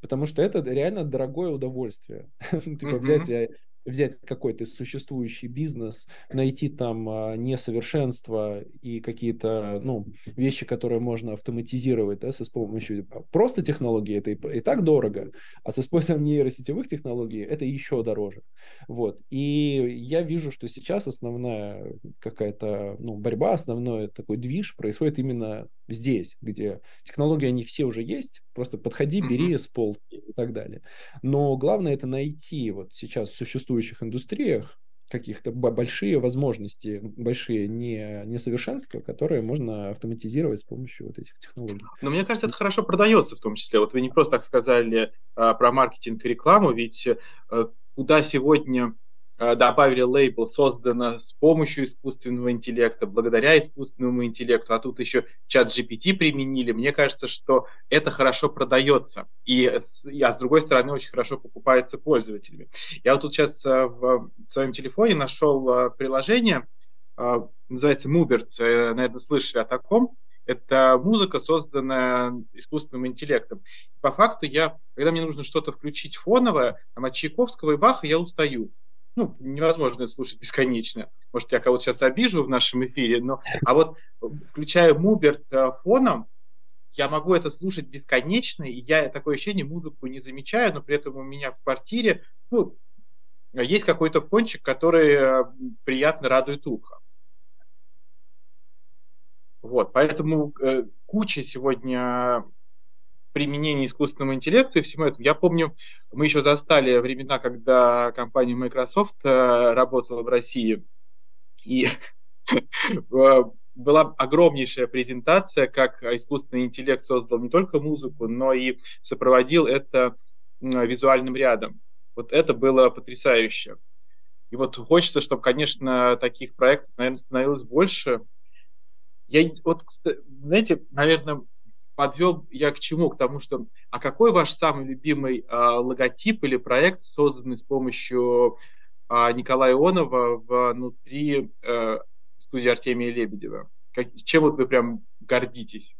[SPEAKER 3] Потому что это реально дорогое удовольствие. [laughs] Типа взять взять какой-то существующий бизнес, найти там а, несовершенства и какие-то ну, вещи, которые можно автоматизировать да, с помощью просто технологий, это и, и так дорого, а с использованием нейросетевых технологий это еще дороже. Вот. И я вижу, что сейчас основная какая-то ну, борьба, основной такой движ происходит именно здесь, где технологии, они все уже есть, просто подходи, бери с полки и так далее. Но главное это найти вот сейчас в существующих индустриях каких-то большие возможности, большие не, несовершенства, которые можно автоматизировать с помощью вот этих технологий.
[SPEAKER 2] Но мне кажется, это хорошо продается в том числе. Вот вы не просто так сказали а, про маркетинг и рекламу, ведь а, куда сегодня добавили лейбл создано с помощью искусственного интеллекта, благодаря искусственному интеллекту, а тут еще чат GPT применили, мне кажется, что это хорошо продается, и, а с другой стороны очень хорошо покупается пользователями. Я вот тут сейчас э, в своем телефоне нашел э, приложение, называется Mubert, наверное, слышали о таком, это музыка, созданная искусственным интеллектом. По факту я, когда мне нужно что-то включить фоновое, там, от Чайковского и Баха, я устаю ну, невозможно это слушать бесконечно. Может, я кого-то сейчас обижу в нашем эфире, но... А вот включая Муберт э, фоном, я могу это слушать бесконечно, и я такое ощущение музыку не замечаю, но при этом у меня в квартире ну, есть какой-то фончик, который э, приятно радует ухо. Вот, поэтому э, куча сегодня применении искусственного интеллекта и всему этому. Я помню, мы еще застали времена, когда компания Microsoft э, работала в России, и [laughs] э, была огромнейшая презентация, как искусственный интеллект создал не только музыку, но и сопроводил это визуальным рядом. Вот это было потрясающе. И вот хочется, чтобы, конечно, таких проектов, наверное, становилось больше. Я вот, знаете, наверное, подвел я к чему? К тому, что а какой ваш самый любимый э, логотип или проект, созданный с помощью э, Николая Ионова внутри э, студии Артемия Лебедева? Как, чем вот вы прям гордитесь?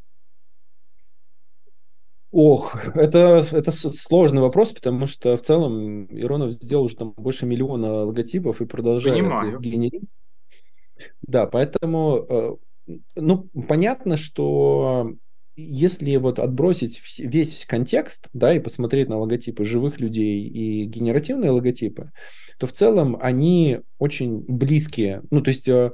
[SPEAKER 3] Ох, это, это сложный вопрос, потому что в целом Иронов сделал уже там больше миллиона логотипов и продолжает Понимаю. генерить. Да, поэтому, ну, понятно, что если вот отбросить весь контекст, да, и посмотреть на логотипы живых людей и генеративные логотипы, то в целом они очень близкие. Ну, то есть э,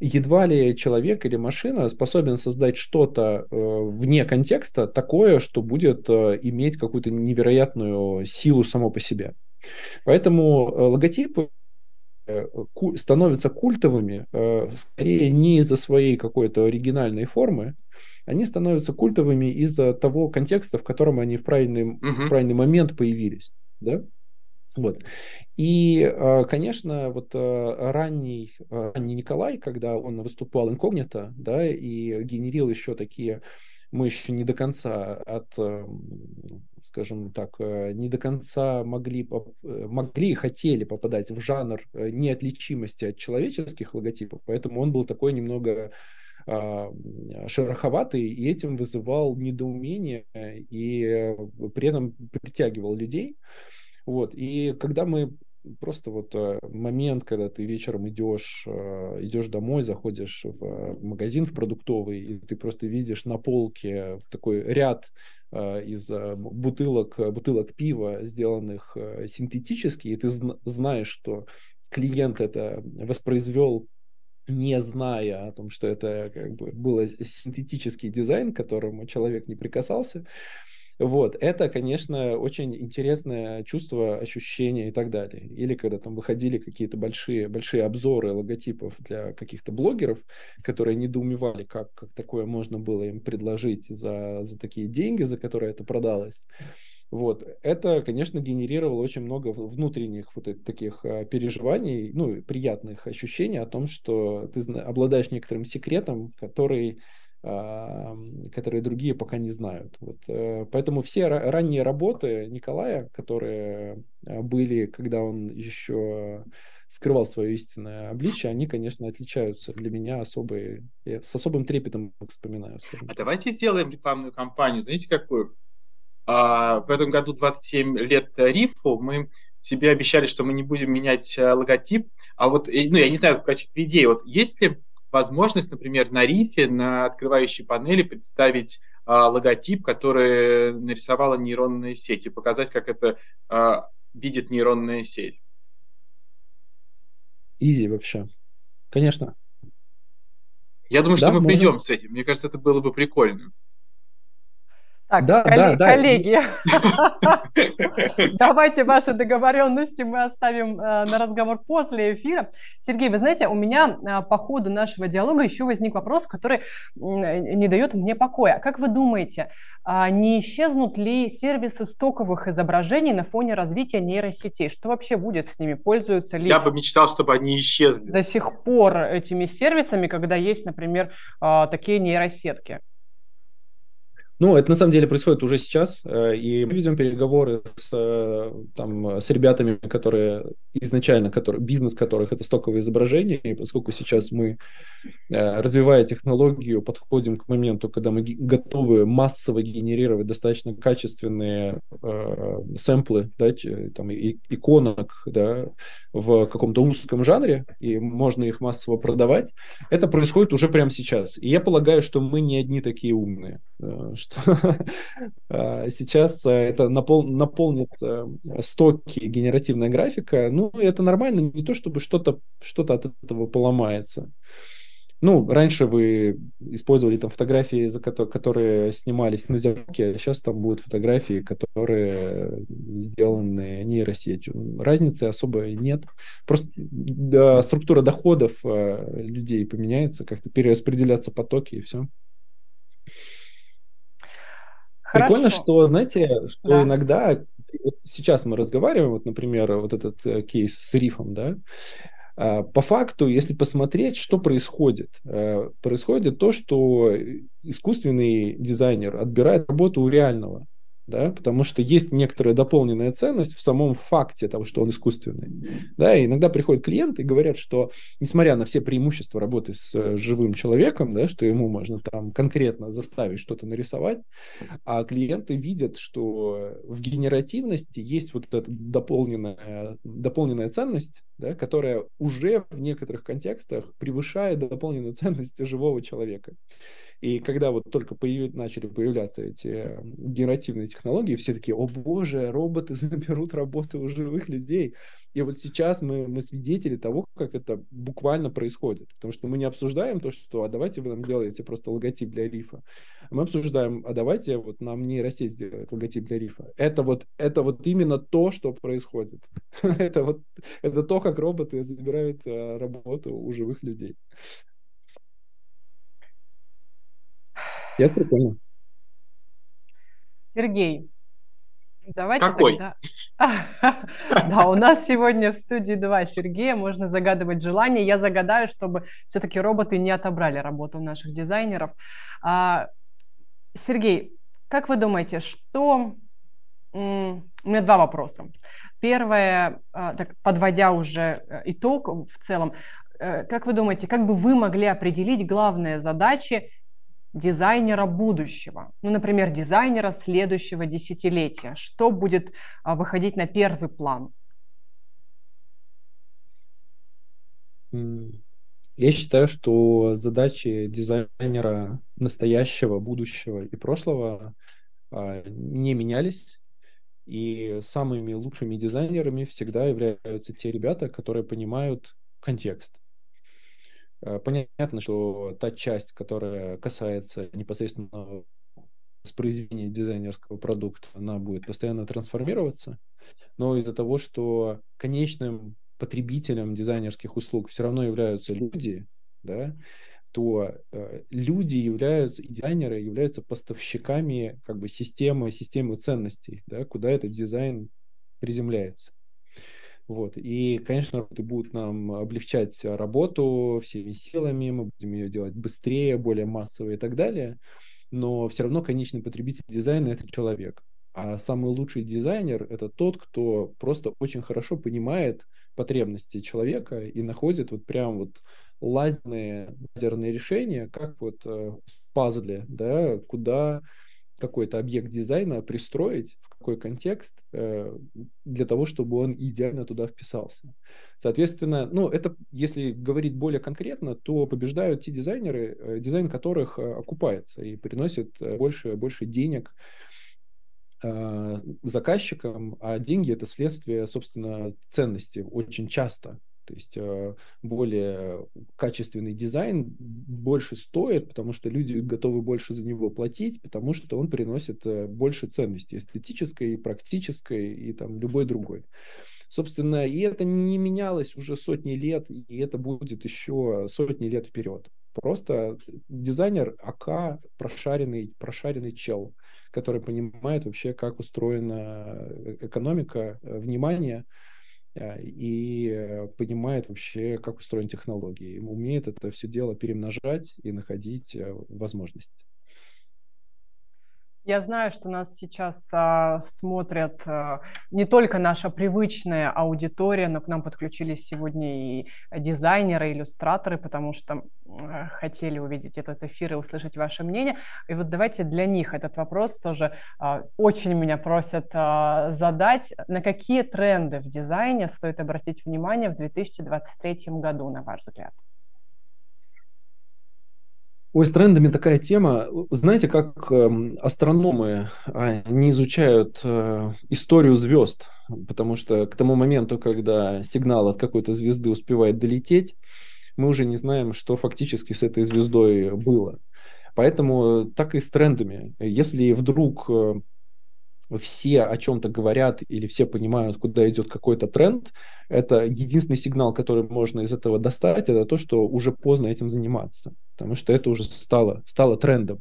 [SPEAKER 3] едва ли человек или машина способен создать что-то э, вне контекста такое, что будет э, иметь какую-то невероятную силу само по себе. Поэтому логотипы становятся культовыми скорее не из-за своей какой-то оригинальной формы, они становятся культовыми из-за того контекста, в котором они в правильный, uh-huh. в правильный момент появились. Да? Вот. И, а, конечно, вот а, ранний, а, ранний Николай, когда он выступал инкогнито, да, и генерил еще такие, мы еще не до конца от, скажем так, не до конца могли, могли и хотели попадать в жанр неотличимости от человеческих логотипов, поэтому он был такой немного шероховатый, и этим вызывал недоумение и при этом притягивал людей. Вот. И когда мы просто вот э, момент, когда ты вечером идешь, э, идешь домой, заходишь в магазин в продуктовый, и ты просто видишь на полке такой ряд э, из бутылок, бутылок пива, сделанных синтетически, и ты знаешь, что клиент это воспроизвел не зная о том, что это как бы был синтетический дизайн, к которому человек не прикасался, вот, это, конечно, очень интересное чувство, ощущение и так далее. Или когда там выходили какие-то большие, большие обзоры логотипов для каких-то блогеров, которые недоумевали, как, как такое можно было им предложить за, за такие деньги, за которые это продалось. Вот. Это, конечно, генерировало очень много внутренних вот таких а, переживаний, ну, приятных ощущений о том, что ты обладаешь некоторым секретом, который которые другие пока не знают. Вот. Э, поэтому все ранние работы Николая, которые э, были, когда он еще скрывал свое истинное обличие, они, конечно, отличаются для меня особые, я с особым трепетом вспоминаю.
[SPEAKER 2] Скажем. А давайте сделаем рекламную кампанию, знаете, какую? А, в этом году 27 лет Рифу, мы себе обещали, что мы не будем менять э, логотип, а вот, ну, я не знаю, в качестве идеи, вот есть ли возможность, например, на рифе, на открывающей панели представить а, логотип, который нарисовала нейронная сеть, и показать, как это а, видит нейронная сеть.
[SPEAKER 3] Изи вообще. Конечно.
[SPEAKER 2] Я думаю, да, что мы можем. придем с этим. Мне кажется, это было бы прикольно.
[SPEAKER 1] Так, да, коллег, да, коллеги, [laughs] давайте ваши договоренности мы оставим э, на разговор после эфира. Сергей, вы знаете, у меня э, по ходу нашего диалога еще возник вопрос, который не дает мне покоя. Как вы думаете, а не исчезнут ли сервисы стоковых изображений на фоне развития нейросетей? Что вообще будет с ними? Пользуются ли...
[SPEAKER 2] Я бы мечтал, чтобы они исчезли.
[SPEAKER 1] До сих пор этими сервисами, когда есть, например, а, такие нейросетки?
[SPEAKER 3] Ну, это на самом деле происходит уже сейчас, э, и мы ведем переговоры с, э, там, с ребятами, которые изначально, которые, бизнес которых это стоковое изображение, и поскольку сейчас мы, э, развивая технологию, подходим к моменту, когда мы готовы массово генерировать достаточно качественные э, сэмплы, да, там, и, иконок, да, в каком-то узком жанре, и можно их массово продавать, это происходит уже прямо сейчас. И я полагаю, что мы не одни такие умные, что [laughs] сейчас э, это напол, наполнит э, стоки генеративная графика. Ну, это нормально, не то чтобы что-то что от этого поломается. Ну, раньше вы использовали там фотографии, которые снимались на зеркале, а сейчас там будут фотографии, которые сделаны нейросетью. Разницы особой нет. Просто да, структура доходов э, людей поменяется, как-то перераспределяться потоки и все. Хорошо. Прикольно, что, знаете, что да. иногда, вот сейчас мы разговариваем, вот, например, вот этот э, кейс с рифом, да, а, по факту, если посмотреть, что происходит, э, происходит то, что искусственный дизайнер отбирает работу у реального да, потому что есть некоторая дополненная ценность в самом факте того, что он искусственный. Да, и иногда приходят клиенты и говорят, что несмотря на все преимущества работы с э, живым человеком, да, что ему можно там конкретно заставить что-то нарисовать, а клиенты видят, что в генеративности есть вот эта дополненная, дополненная ценность, да, которая уже в некоторых контекстах превышает дополненную ценность [laughs] живого человека. И когда вот только появ... начали появляться эти генеративные технологии, все такие, о боже, роботы [laughs] заберут работу у живых людей. И вот сейчас мы, мы свидетели того, как это буквально происходит. Потому что мы не обсуждаем то, что а давайте вы нам делаете просто логотип для рифа. Мы обсуждаем, а давайте вот нам нейросеть сделает логотип для рифа. Это вот, это вот именно то, что происходит. [laughs] это, вот, это то, как роботы забирают а, работу у живых людей. Это прикольно.
[SPEAKER 1] Сергей, давайте Какой? тогда... [laughs] Да, у нас сегодня в студии два Сергея, можно загадывать желание. Я загадаю, чтобы все-таки роботы не отобрали работу наших дизайнеров. А, Сергей, как вы думаете, что... У меня два вопроса. Первое, а, так, подводя уже э, итог в целом, э, как вы думаете, как бы вы могли определить главные задачи дизайнера будущего? Ну, например, дизайнера следующего десятилетия. Что будет а, выходить на первый план?
[SPEAKER 3] Я считаю, что задачи дизайнера настоящего, будущего и прошлого а, не менялись. И самыми лучшими дизайнерами всегда являются те ребята, которые понимают контекст. А, понятно, что та часть, которая касается непосредственно воспроизведения дизайнерского продукта, она будет постоянно трансформироваться, но из-за того, что конечным потребителем дизайнерских услуг все равно являются люди, да, то э, люди являются, и дизайнеры являются поставщиками как бы системы, системы ценностей, да, куда этот дизайн приземляется. Вот. И, конечно, работы будут нам облегчать работу всеми силами, мы будем ее делать быстрее, более массово и так далее, но все равно конечный потребитель дизайна – это человек. А самый лучший дизайнер – это тот, кто просто очень хорошо понимает потребности человека и находит вот прям вот лазерные, лазерные решения, как вот э, в пазле, да, куда какой-то объект дизайна пристроить, в какой контекст, э, для того, чтобы он идеально туда вписался. Соответственно, ну, это, если говорить более конкретно, то побеждают те дизайнеры, э, дизайн которых окупается и приносит больше, больше денег Э, заказчикам, а деньги это следствие, собственно, ценности очень часто. То есть э, более качественный дизайн больше стоит, потому что люди готовы больше за него платить, потому что он приносит э, больше ценности эстетической, практической и там любой другой. Собственно, и это не менялось уже сотни лет, и это будет еще сотни лет вперед. Просто дизайнер АК прошаренный, прошаренный чел который понимает вообще, как устроена э, экономика, внимание, э, и понимает вообще, как устроены технологии. Умеет это все дело перемножать и находить возможности.
[SPEAKER 1] Я знаю, что нас сейчас а, смотрят а, не только наша привычная аудитория, но к нам подключились сегодня и дизайнеры, иллюстраторы, потому что а, хотели увидеть этот эфир и услышать ваше мнение. И вот давайте для них этот вопрос тоже а, очень меня просят а, задать. На какие тренды в дизайне стоит обратить внимание в 2023 году, на ваш взгляд?
[SPEAKER 3] Ой, с трендами такая тема. Знаете, как э, астрономы э, не изучают э, историю звезд, потому что к тому моменту, когда сигнал от какой-то звезды успевает долететь, мы уже не знаем, что фактически с этой звездой было. Поэтому так и с трендами. Если вдруг э, все о чем-то говорят или все понимают, куда идет какой-то тренд, это единственный сигнал, который можно из этого достать, это то, что уже поздно этим заниматься, потому что это уже стало, стало трендом.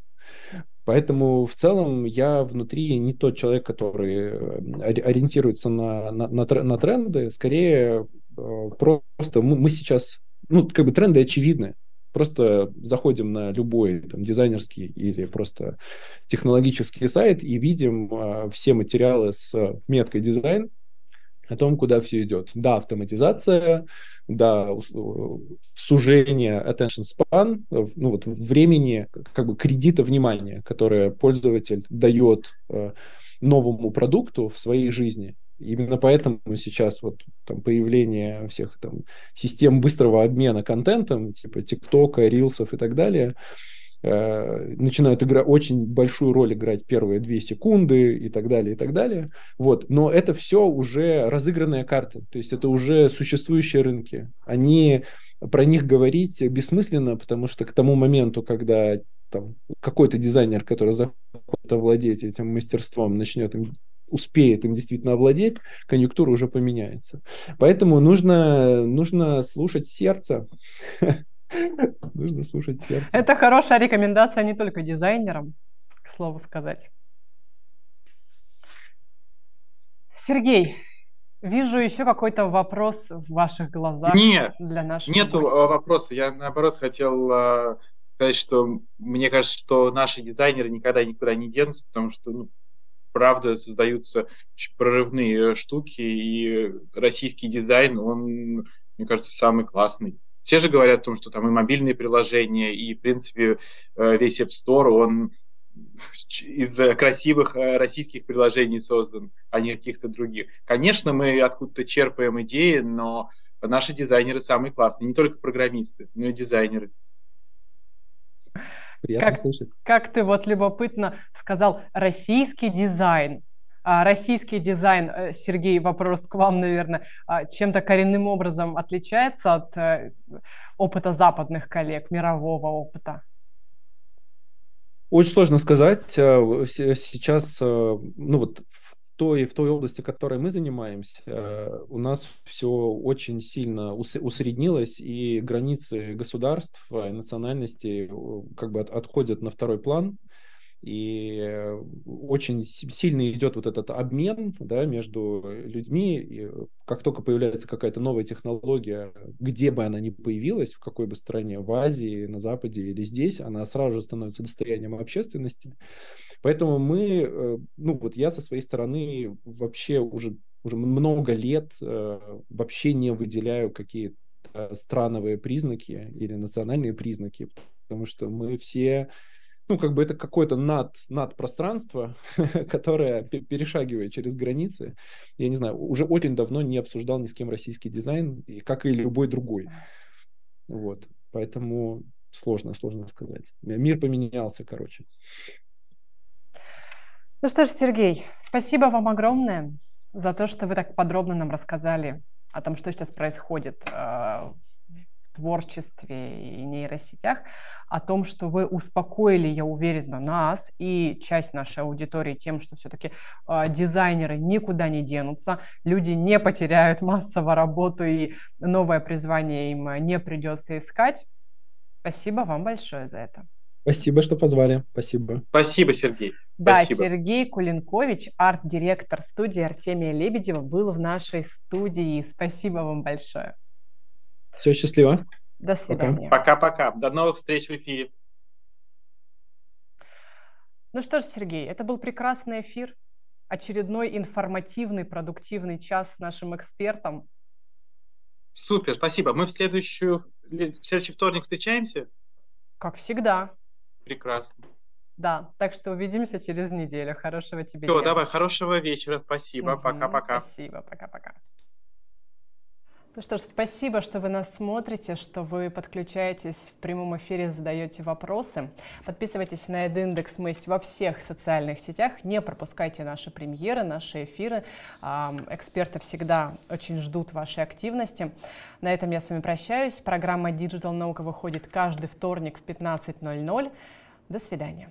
[SPEAKER 3] Поэтому в целом я внутри не тот человек, который э, ориентируется на, на, на, тренды, скорее э, просто мы, мы сейчас, ну, как бы тренды очевидны, Просто заходим на любой там, дизайнерский или просто технологический сайт и видим а, все материалы с меткой дизайн о том, куда все идет. Да, автоматизация, да, сужение attention span, ну вот времени, как бы кредита внимания, которое пользователь дает э, новому продукту в своей жизни. Именно поэтому сейчас вот там появление всех там систем быстрого обмена контентом, типа ТикТока, Рилсов и так далее, э, начинают играть очень большую роль играть первые две секунды и так далее, и так далее. Вот. Но это все уже разыгранные карты, то есть это уже существующие рынки. Они про них говорить бессмысленно, потому что к тому моменту, когда там какой-то дизайнер, который захочет овладеть этим мастерством, начнет им успеет им действительно овладеть, конъюнктура уже поменяется. Поэтому нужно, нужно слушать сердце. [laughs] Нужно слушать сердце.
[SPEAKER 1] Это хорошая рекомендация не только дизайнерам, к слову сказать. Сергей, вижу еще какой-то вопрос в ваших глазах.
[SPEAKER 2] Нет, для нашего нету гостя. вопроса. Я наоборот хотел а, сказать, что мне кажется, что наши дизайнеры никогда никуда не денутся, потому что ну, правда создаются прорывные штуки, и российский дизайн, он, мне кажется, самый классный. все же говорят о том, что там и мобильные приложения, и, в принципе, э, весь App Store, он из красивых э, российских приложений создан, а не каких-то других. Конечно, мы откуда-то черпаем идеи, но наши дизайнеры самые классные, не только программисты, но и дизайнеры.
[SPEAKER 1] Приятно как, слышать. Как ты вот любопытно сказал, российский дизайн. А российский дизайн, э, Сергей, вопрос к вам, наверное, а чем-то коренным образом отличается от э, опыта западных коллег, мирового опыта?
[SPEAKER 3] Очень сложно сказать. Э, сейчас, ну вот той, в той области, которой мы занимаемся, у нас все очень сильно усреднилось, и границы государств и национальностей как бы отходят на второй план и очень сильно идет вот этот обмен да, между людьми. И как только появляется какая-то новая технология, где бы она ни появилась, в какой бы стране, в Азии, на Западе или здесь, она сразу же становится достоянием общественности. Поэтому мы, э, ну вот я со своей стороны вообще уже, уже много лет э, вообще не выделяю какие-то страновые признаки или национальные признаки, потому что мы все ну, как бы это какое-то над, надпространство, [laughs] которое перешагивает через границы. Я не знаю, уже очень давно не обсуждал ни с кем российский дизайн, и как и любой другой. Вот, поэтому сложно, сложно сказать. Мир поменялся, короче.
[SPEAKER 1] Ну что ж, Сергей, спасибо вам огромное за то, что вы так подробно нам рассказали о том, что сейчас происходит э, творчестве и нейросетях, о том, что вы успокоили, я уверена, нас и часть нашей аудитории тем, что все-таки э, дизайнеры никуда не денутся, люди не потеряют [laughs] массово работу и новое призвание им не придется искать. Спасибо вам большое за это.
[SPEAKER 3] Спасибо, что позвали. Спасибо.
[SPEAKER 2] Спасибо, Сергей.
[SPEAKER 1] Да,
[SPEAKER 2] Спасибо.
[SPEAKER 1] Сергей Кулинкович, арт-директор студии Артемия Лебедева, был в нашей студии. Спасибо вам большое.
[SPEAKER 3] Все, счастливо.
[SPEAKER 1] До свидания.
[SPEAKER 2] Пока-пока. До новых встреч в эфире.
[SPEAKER 1] Ну что ж, Сергей, это был прекрасный эфир. Очередной информативный, продуктивный час с нашим экспертом.
[SPEAKER 2] Супер, спасибо. Мы в, следующую, в следующий вторник встречаемся?
[SPEAKER 1] Как всегда.
[SPEAKER 2] Прекрасно.
[SPEAKER 1] Да, так что увидимся через неделю. Хорошего тебе
[SPEAKER 2] Все, дня. давай, хорошего вечера. Спасибо. Пока-пока.
[SPEAKER 1] Угу, спасибо, пока-пока. Ну что ж, спасибо, что вы нас смотрите, что вы подключаетесь в прямом эфире, задаете вопросы. Подписывайтесь на EdIndex, мы есть во всех социальных сетях. Не пропускайте наши премьеры, наши эфиры. Эксперты всегда очень ждут вашей активности. На этом я с вами прощаюсь. Программа Digital Наука выходит каждый вторник в 15.00. До свидания.